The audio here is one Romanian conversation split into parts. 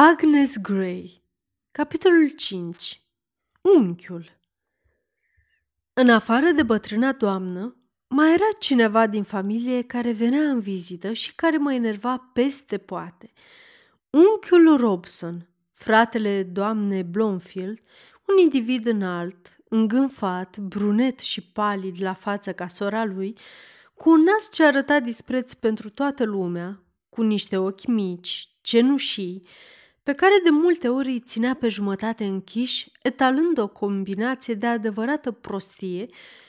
Agnes Gray Capitolul 5 Unchiul În afară de bătrâna doamnă, mai era cineva din familie care venea în vizită și care mă enerva peste poate. Unchiul Robson, fratele doamnei Blomfield, un individ înalt, îngânfat, brunet și palid la față ca sora lui, cu un nas ce arăta dispreț pentru toată lumea, cu niște ochi mici, cenușii, pe care de multe ori îi ținea pe jumătate închiși, etalând o combinație de adevărată prostie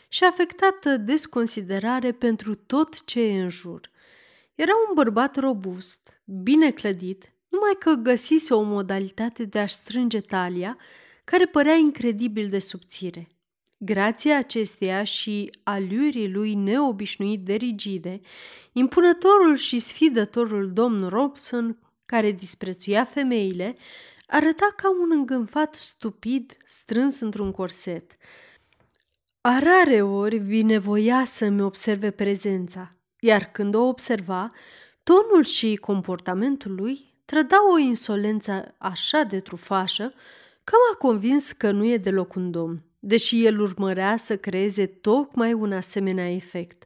și afectată desconsiderare pentru tot ce e în jur. Era un bărbat robust, bine clădit, numai că găsise o modalitate de a-și strânge talia care părea incredibil de subțire. Grație acesteia și alurii lui neobișnuit de rigide, impunătorul și sfidătorul domn Robson care disprețuia femeile, arăta ca un îngânfat stupid strâns într-un corset. A rare ori binevoia să-mi observe prezența, iar când o observa, tonul și comportamentul lui trădau o insolență așa de trufașă că m-a convins că nu e deloc un domn, deși el urmărea să creeze tocmai un asemenea efect.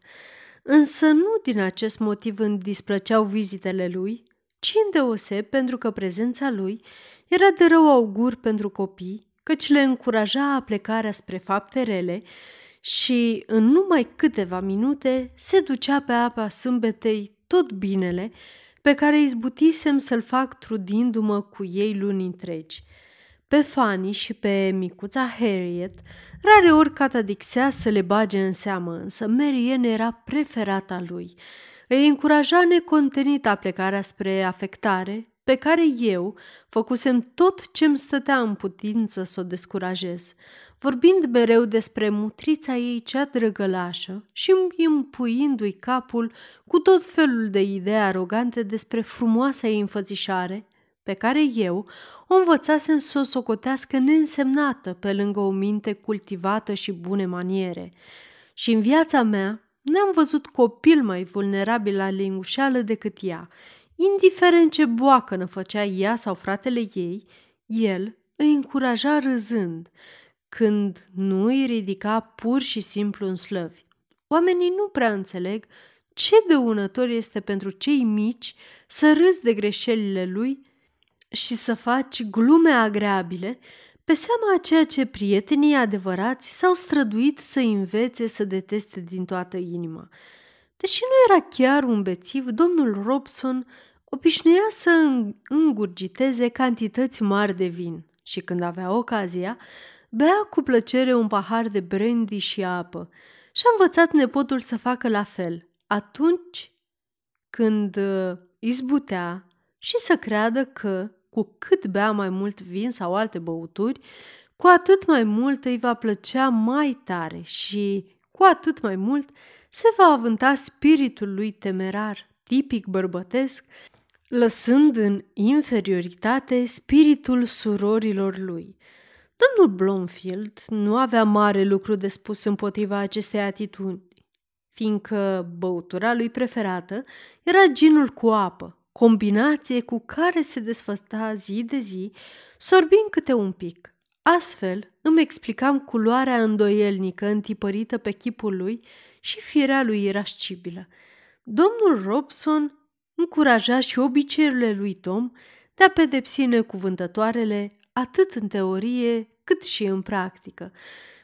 Însă nu din acest motiv îmi displăceau vizitele lui, ci îndeoseb pentru că prezența lui era de rău augur pentru copii, căci le încuraja aplecarea spre fapte rele și în numai câteva minute se ducea pe apa sâmbetei tot binele pe care izbutisem să-l fac trudindu-mă cu ei luni întregi. Pe Fanny și pe micuța Harriet, rare ori catadixea să le bage în seamă, însă Marianne era preferata lui – îi încuraja necontenit aplecarea spre afectare, pe care eu făcusem tot ce-mi stătea în putință să o descurajez, vorbind mereu despre mutrița ei cea drăgălașă și împuindu-i capul cu tot felul de idei arogante despre frumoasa ei înfățișare, pe care eu o învățasem să o socotească neînsemnată pe lângă o minte cultivată și bune maniere. Și în viața mea N-am văzut copil mai vulnerabil la lingușeală decât ea. Indiferent ce boacănă făcea ea sau fratele ei, el îi încuraja râzând, când nu îi ridica pur și simplu în slăvi. Oamenii nu prea înțeleg ce dăunător este pentru cei mici să râzi de greșelile lui și să faci glume agreabile pe seama a ceea ce prietenii adevărați s-au străduit să învețe să deteste din toată inima. Deși nu era chiar un bețiv, domnul Robson obișnuia să îngurgiteze cantități mari de vin și când avea ocazia, bea cu plăcere un pahar de brandy și apă și a învățat nepotul să facă la fel atunci când uh, izbutea și să creadă că cu cât bea mai mult vin sau alte băuturi, cu atât mai mult îi va plăcea mai tare și cu atât mai mult se va avânta spiritul lui temerar, tipic bărbătesc, lăsând în inferioritate spiritul surorilor lui. Domnul Blomfield nu avea mare lucru de spus împotriva acestei atitudini, fiindcă băutura lui preferată era ginul cu apă, combinație cu care se desfăsta zi de zi, sorbind câte un pic. Astfel îmi explicam culoarea îndoielnică întipărită pe chipul lui și firea lui irascibilă. Domnul Robson încuraja și obiceiurile lui Tom de a pedepsi necuvântătoarele atât în teorie cât și în practică.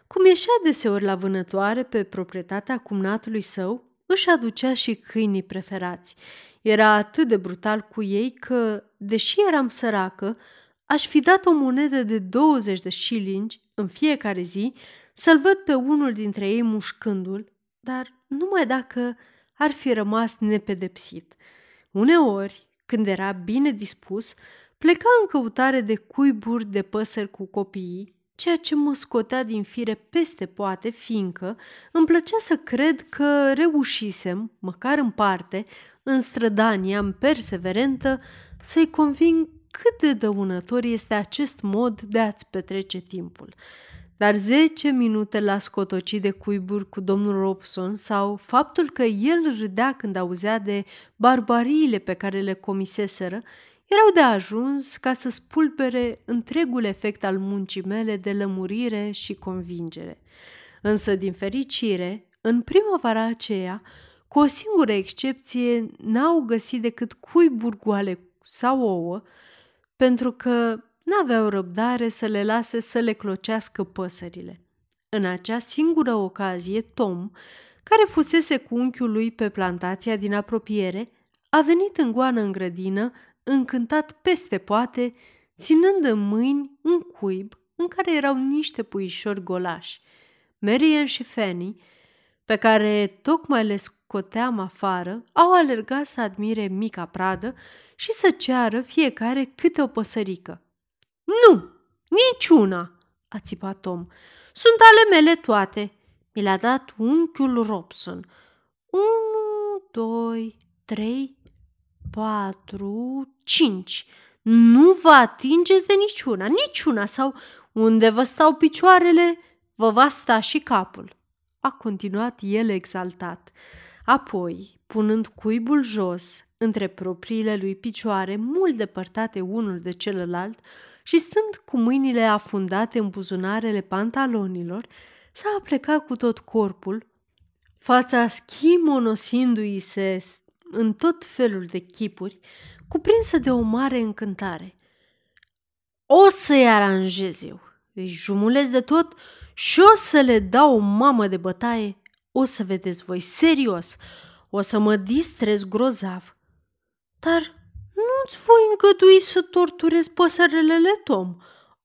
Cum ieșea deseori la vânătoare pe proprietatea cumnatului său, își aducea și câinii preferați – era atât de brutal cu ei că, deși eram săracă, aș fi dat o monedă de 20 de șilingi în fiecare zi să-l văd pe unul dintre ei mușcându-l, dar numai dacă ar fi rămas nepedepsit. Uneori, când era bine dispus, pleca în căutare de cuiburi de păsări cu copiii, ceea ce mă scotea din fire peste poate, fiindcă îmi plăcea să cred că reușisem, măcar în parte, în strădania în perseverentă, să-i conving cât de dăunător este acest mod de a-ți petrece timpul. Dar zece minute la scotoci de cuiburi cu domnul Robson sau faptul că el râdea când auzea de barbariile pe care le comiseseră erau de ajuns ca să spulbere întregul efect al muncii mele de lămurire și convingere. Însă, din fericire, în primăvara aceea, cu o singură excepție, n-au găsit decât cui burgoale sau ouă, pentru că n-aveau răbdare să le lase să le clocească păsările. În acea singură ocazie, Tom, care fusese cu unchiul lui pe plantația din apropiere, a venit în goană în grădină, încântat peste poate, ținând în mâini un cuib în care erau niște puișori golași. Marian și Fanny, pe care tocmai le scoteam afară, au alergat să admire mica pradă și să ceară fiecare câte o păsărică. Nu, niciuna!" a țipat Tom. Sunt ale mele toate!" Mi le-a dat unchiul Robson. Unu, doi, trei, patru, cinci. Nu vă atingeți de niciuna, niciuna, sau unde vă stau picioarele, vă va sta și capul. A continuat el exaltat. Apoi, punând cuibul jos, între propriile lui picioare, mult depărtate unul de celălalt, și stând cu mâinile afundate în buzunarele pantalonilor, s-a plecat cu tot corpul, fața schimonosindu-i se în tot felul de chipuri, cuprinsă de o mare încântare. O să-i aranjez eu, îi jumulez de tot și o să le dau o mamă de bătaie. O să vedeți voi, serios, o să mă distrez grozav. Dar nu-ți voi îngădui să torturezi păsărelele, Tom.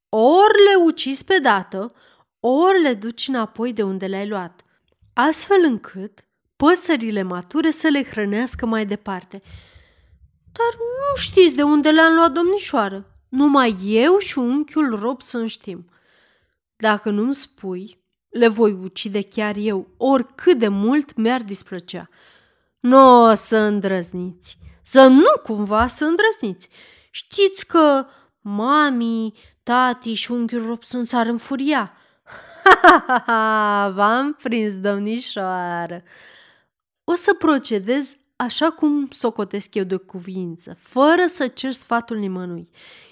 Ori le ucizi pe dată, ori le duci înapoi de unde le-ai luat, astfel încât păsările mature să le hrănească mai departe. Dar nu știți de unde le-am luat, domnișoară. Numai eu și unchiul Rob să știm. Dacă nu-mi spui, le voi ucide chiar eu, oricât de mult mi-ar displăcea. Nu o să îndrăzniți, să nu cumva să îndrăzniți. Știți că mami, tati și unchiul Robson s-ar înfuria. Ha, ha, ha, ha, v-am prins, domnișoară. O să procedez așa cum socotesc eu de cuvință, fără să cer sfatul nimănui.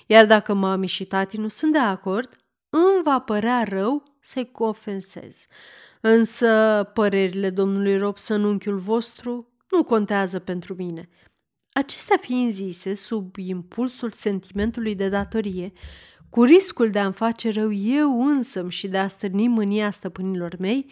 Iar dacă mami și tati nu sunt de acord, îmi va părea rău să-i confesez. Însă părerile domnului Robson, unchiul vostru, nu contează pentru mine. Acestea fiind zise, sub impulsul sentimentului de datorie, cu riscul de a-mi face rău eu însă și de a stârni mânia stăpânilor mei,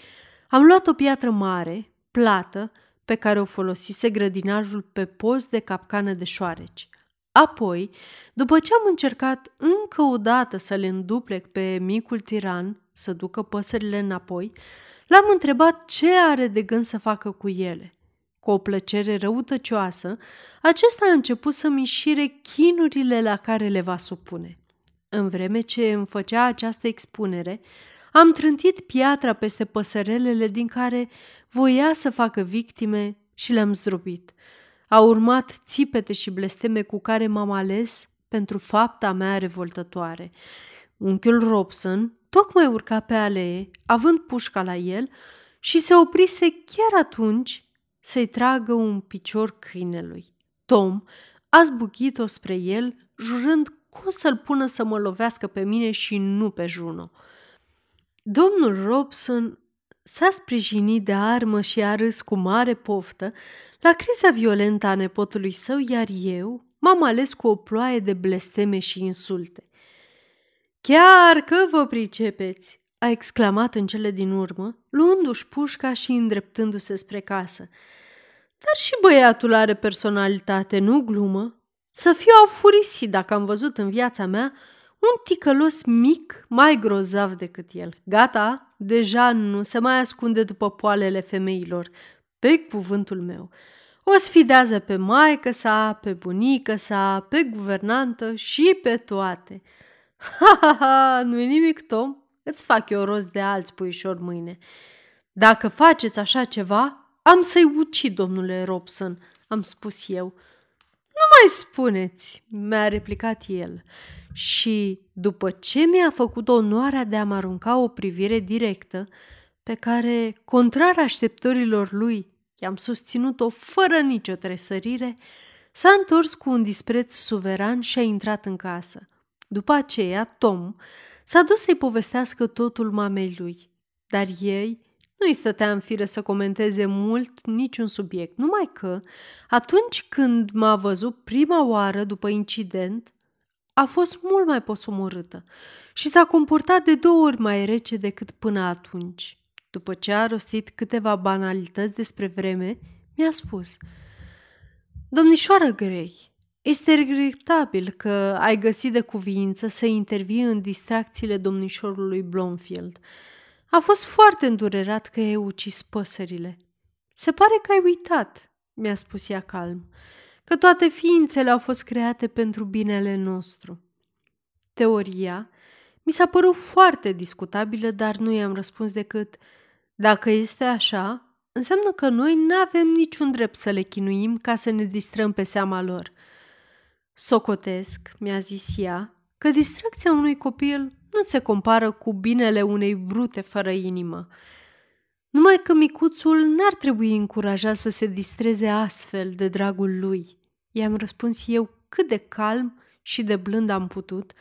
am luat o piatră mare, plată, pe care o folosise grădinarul pe post de capcană de șoareci. Apoi, după ce am încercat încă o dată să le înduplec pe micul tiran să ducă păsările înapoi, l-am întrebat ce are de gând să facă cu ele. Cu o plăcere răutăcioasă, acesta a început să-mi șire chinurile la care le va supune. În vreme ce îmi făcea această expunere, am trântit piatra peste păsărelele din care voia să facă victime și le-am zdrobit. A urmat țipete și blesteme cu care m-am ales pentru fapta mea revoltătoare. Unchiul Robson tocmai urca pe alee, având pușca la el, și se oprise chiar atunci să-i tragă un picior câinelui. Tom a zbuchit-o spre el, jurând cum să-l pună să mă lovească pe mine și nu pe Juno. Domnul Robson s-a sprijinit de armă și a râs cu mare poftă la criza violentă a nepotului său, iar eu m-am ales cu o ploaie de blesteme și insulte. Chiar că vă pricepeți!" a exclamat în cele din urmă, luându-și pușca și îndreptându-se spre casă. Dar și băiatul are personalitate, nu glumă. Să fiu afurisit dacă am văzut în viața mea un ticălos mic mai grozav decât el. Gata, deja nu se mai ascunde după poalele femeilor, pe cuvântul meu. O sfidează pe maică sa, pe bunică sa, pe guvernantă și pe toate. Ha, ha, ha, nu-i nimic, Tom, îți fac eu rost de alți puișori mâine. Dacă faceți așa ceva, am să-i ucid, domnule Robson, am spus eu. Nu mai spuneți, mi-a replicat el și, după ce mi-a făcut onoarea de a-mi arunca o privire directă, pe care, contrar așteptărilor lui, i-am susținut-o fără nicio tresărire, S-a întors cu un dispreț suveran și a intrat în casă. După aceea, Tom s-a dus să-i povestească totul mamei lui, dar ei nu îi stătea în fire să comenteze mult niciun subiect, numai că, atunci când m-a văzut prima oară după incident, a fost mult mai posomorâtă și s-a comportat de două ori mai rece decât până atunci. După ce a rostit câteva banalități despre vreme, mi-a spus Domnișoară Grey, este regretabil că ai găsit de cuvință să intervii în distracțiile domnișorului Blomfield. A fost foarte îndurerat că ai ucis păsările. Se pare că ai uitat, mi-a spus ea calm, că toate ființele au fost create pentru binele nostru. Teoria mi s-a părut foarte discutabilă, dar nu i-am răspuns decât dacă este așa, înseamnă că noi nu avem niciun drept să le chinuim ca să ne distrăm pe seama lor. Socotesc, mi-a zis ea, că distracția unui copil nu se compară cu binele unei brute fără inimă. Numai că micuțul n-ar trebui încurajat să se distreze astfel de dragul lui. I-am răspuns eu cât de calm și de blând am putut,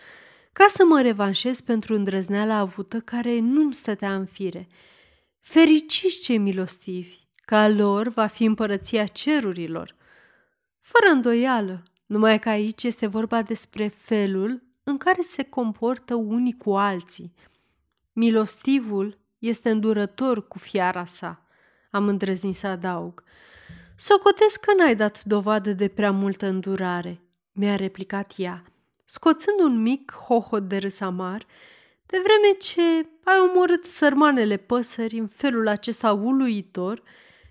ca să mă revanșez pentru îndrăzneala avută care nu-mi stătea în fire. Fericiți cei milostivi, ca lor va fi împărăția cerurilor. Fără îndoială, numai că aici este vorba despre felul în care se comportă unii cu alții. Milostivul este îndurător cu fiara sa, am îndrăznit să adaug. Socotesc că n-ai dat dovadă de prea multă îndurare, mi-a replicat ea, scoțând un mic hohot de râs amar, de vreme ce ai omorât sărmanele păsări în felul acesta uluitor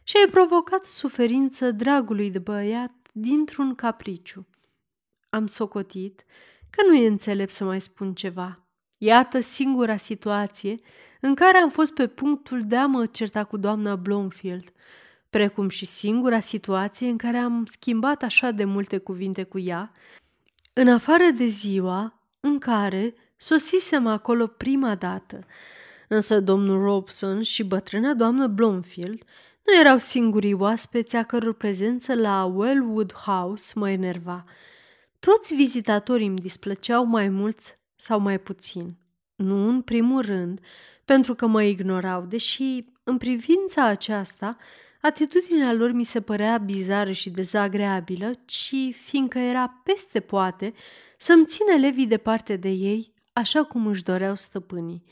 și ai provocat suferință dragului de băiat dintr-un capriciu. Am socotit că nu e înțelept să mai spun ceva. Iată singura situație în care am fost pe punctul de a mă certa cu doamna Blomfield, precum și singura situație în care am schimbat așa de multe cuvinte cu ea, în afară de ziua în care sosisem acolo prima dată. Însă domnul Robson și bătrâna doamnă Blomfield nu erau singurii oaspeți a căror prezență la Wellwood House mă enerva – toți vizitatorii îmi displăceau mai mulți sau mai puțin. Nu în primul rând, pentru că mă ignorau, deși, în privința aceasta, atitudinea lor mi se părea bizară și dezagreabilă, ci fiindcă era peste poate să-mi țină levii departe de ei, așa cum își doreau stăpânii.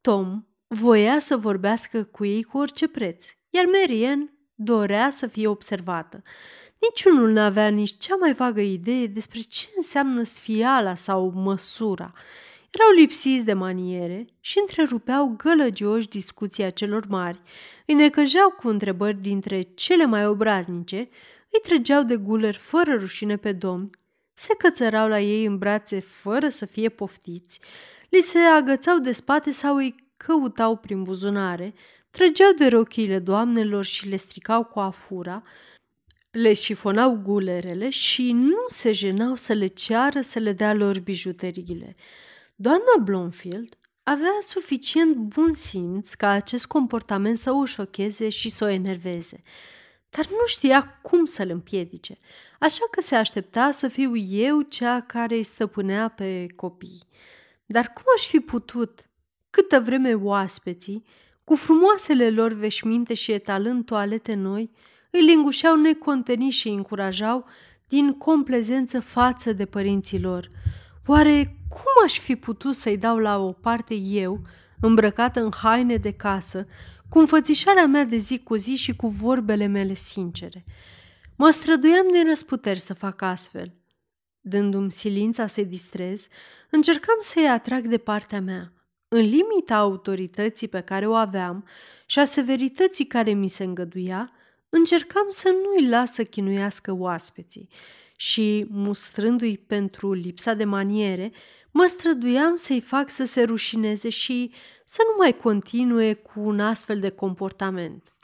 Tom voia să vorbească cu ei cu orice preț, iar Marian dorea să fie observată. Niciunul nu avea nici cea mai vagă idee despre ce înseamnă sfiala sau măsura. Erau lipsiți de maniere și întrerupeau gălăgioși discuția celor mari, îi necăjeau cu întrebări dintre cele mai obraznice, îi trăgeau de guler fără rușine pe domni, se cățărau la ei în brațe fără să fie poftiți, li se agățau de spate sau îi căutau prin buzunare, trăgeau de rochiile doamnelor și le stricau cu afura, le șifonau gulerele și nu se jenau să le ceară să le dea lor bijuteriile. Doamna Blomfield avea suficient bun simț ca acest comportament să o șocheze și să o enerveze, dar nu știa cum să-l împiedice, așa că se aștepta să fiu eu cea care îi stăpânea pe copii. Dar cum aș fi putut, câtă vreme oaspeții, cu frumoasele lor veșminte și etalând toalete noi, îi lingușeau neconteni și îi încurajau din complezență față de părinții lor. Oare cum aș fi putut să-i dau la o parte eu, îmbrăcată în haine de casă, cu înfățișarea mea de zi cu zi și cu vorbele mele sincere? Mă străduiam din răsputeri să fac astfel. Dându-mi silința să-i distrez, încercam să-i atrag de partea mea. În limita autorității pe care o aveam și a severității care mi se îngăduia, încercam să nu-i las să chinuiască oaspeții și, mustrându-i pentru lipsa de maniere, mă străduiam să-i fac să se rușineze și să nu mai continue cu un astfel de comportament.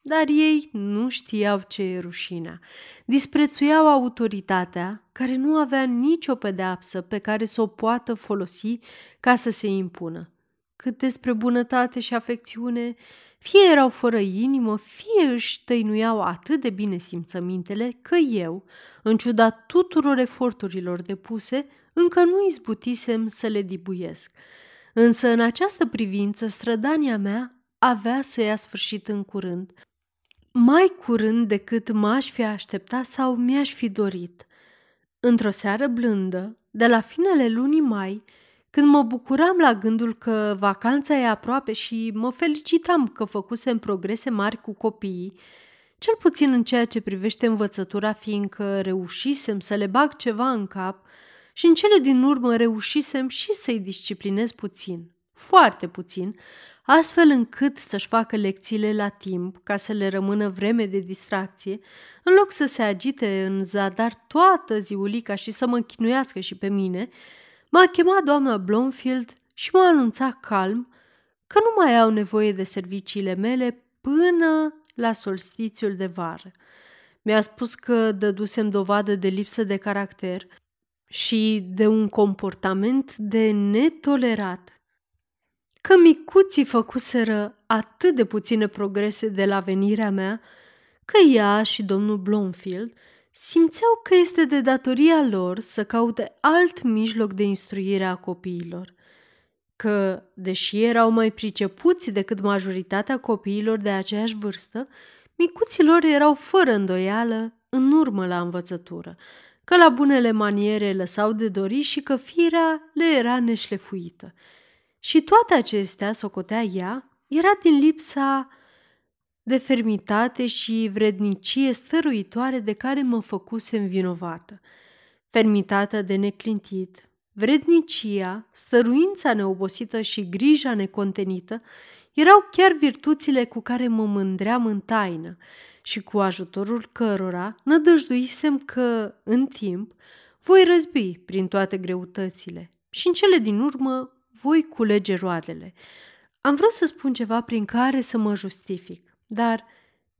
Dar ei nu știau ce e rușinea. Disprețuiau autoritatea, care nu avea nicio pedeapsă pe care să o poată folosi ca să se impună. Cât despre bunătate și afecțiune, fie erau fără inimă, fie își tăinuiau atât de bine simțămintele că eu, în ciuda tuturor eforturilor depuse, încă nu izbutisem să le dibuiesc. Însă în această privință strădania mea avea să ia sfârșit în curând, mai curând decât m-aș fi așteptat sau mi-aș fi dorit. Într-o seară blândă, de la finele lunii mai, când mă bucuram la gândul că vacanța e aproape și mă felicitam că făcusem progrese mari cu copiii, cel puțin în ceea ce privește învățătura, fiindcă reușisem să le bag ceva în cap și în cele din urmă reușisem și să-i disciplinez puțin, foarte puțin, astfel încât să-și facă lecțiile la timp, ca să le rămână vreme de distracție, în loc să se agite în zadar toată ziulica și să mă chinuiască și pe mine, m-a chemat doamna Blomfield și m-a anunțat calm că nu mai au nevoie de serviciile mele până la solstițiul de vară. Mi-a spus că dădusem dovadă de lipsă de caracter și de un comportament de netolerat că micuții făcuseră atât de puține progrese de la venirea mea, că ea și domnul Blomfield simțeau că este de datoria lor să caute alt mijloc de instruire a copiilor, că, deși erau mai pricepuți decât majoritatea copiilor de aceeași vârstă, micuților erau fără îndoială în urmă la învățătură, că la bunele maniere lăsau de dori și că firea le era neșlefuită – și toate acestea, socotea ea, era din lipsa de fermitate și vrednicie stăruitoare de care mă făcusem vinovată. Fermitatea de neclintit, vrednicia, stăruința neobosită și grija necontenită erau chiar virtuțile cu care mă mândream în taină și cu ajutorul cărora nădăjduisem că, în timp, voi răzbi prin toate greutățile și în cele din urmă voi culege roadele. Am vrut să spun ceva prin care să mă justific, dar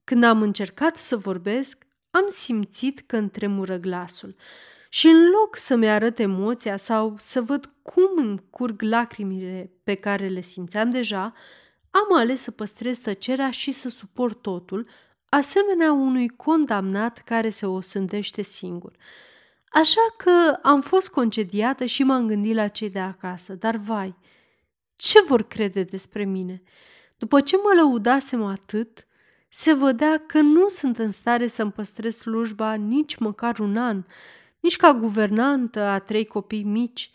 când am încercat să vorbesc, am simțit că îmi tremură glasul și în loc să-mi arăt emoția sau să văd cum îmi curg lacrimile pe care le simțeam deja, am ales să păstrez tăcerea și să suport totul, asemenea unui condamnat care se osândește singur – Așa că am fost concediată și m-am gândit la cei de acasă, dar vai, ce vor crede despre mine? După ce mă lăudasem atât, se vedea că nu sunt în stare să-mi păstrez slujba nici măcar un an, nici ca guvernantă a trei copii mici,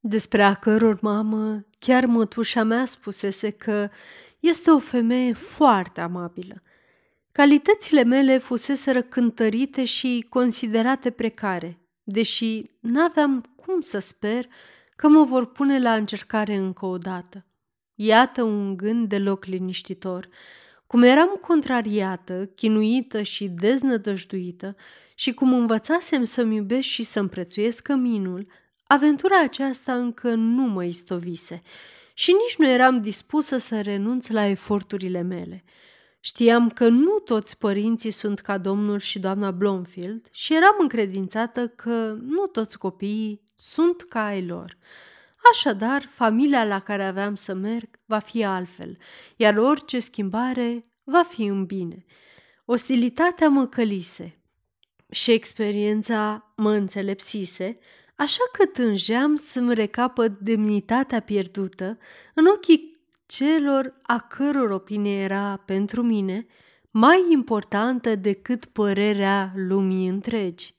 despre a căror mamă chiar mătușa mea spusese că este o femeie foarte amabilă. Calitățile mele fuseseră cântărite și considerate precare, deși n-aveam cum să sper că mă vor pune la încercare încă o dată. Iată un gând deloc liniștitor. Cum eram contrariată, chinuită și deznădăjduită și cum învățasem să-mi iubesc și să-mi prețuiesc căminul, aventura aceasta încă nu mă istovise și nici nu eram dispusă să renunț la eforturile mele – Știam că nu toți părinții sunt ca domnul și doamna Blomfield și eram încredințată că nu toți copiii sunt ca ai lor. Așadar, familia la care aveam să merg va fi altfel, iar orice schimbare va fi în bine. Ostilitatea mă călise și experiența mă înțelepsise, așa că tângeam să-mi recapăt demnitatea pierdută în ochii celor a căror opinie era pentru mine mai importantă decât părerea lumii întregi.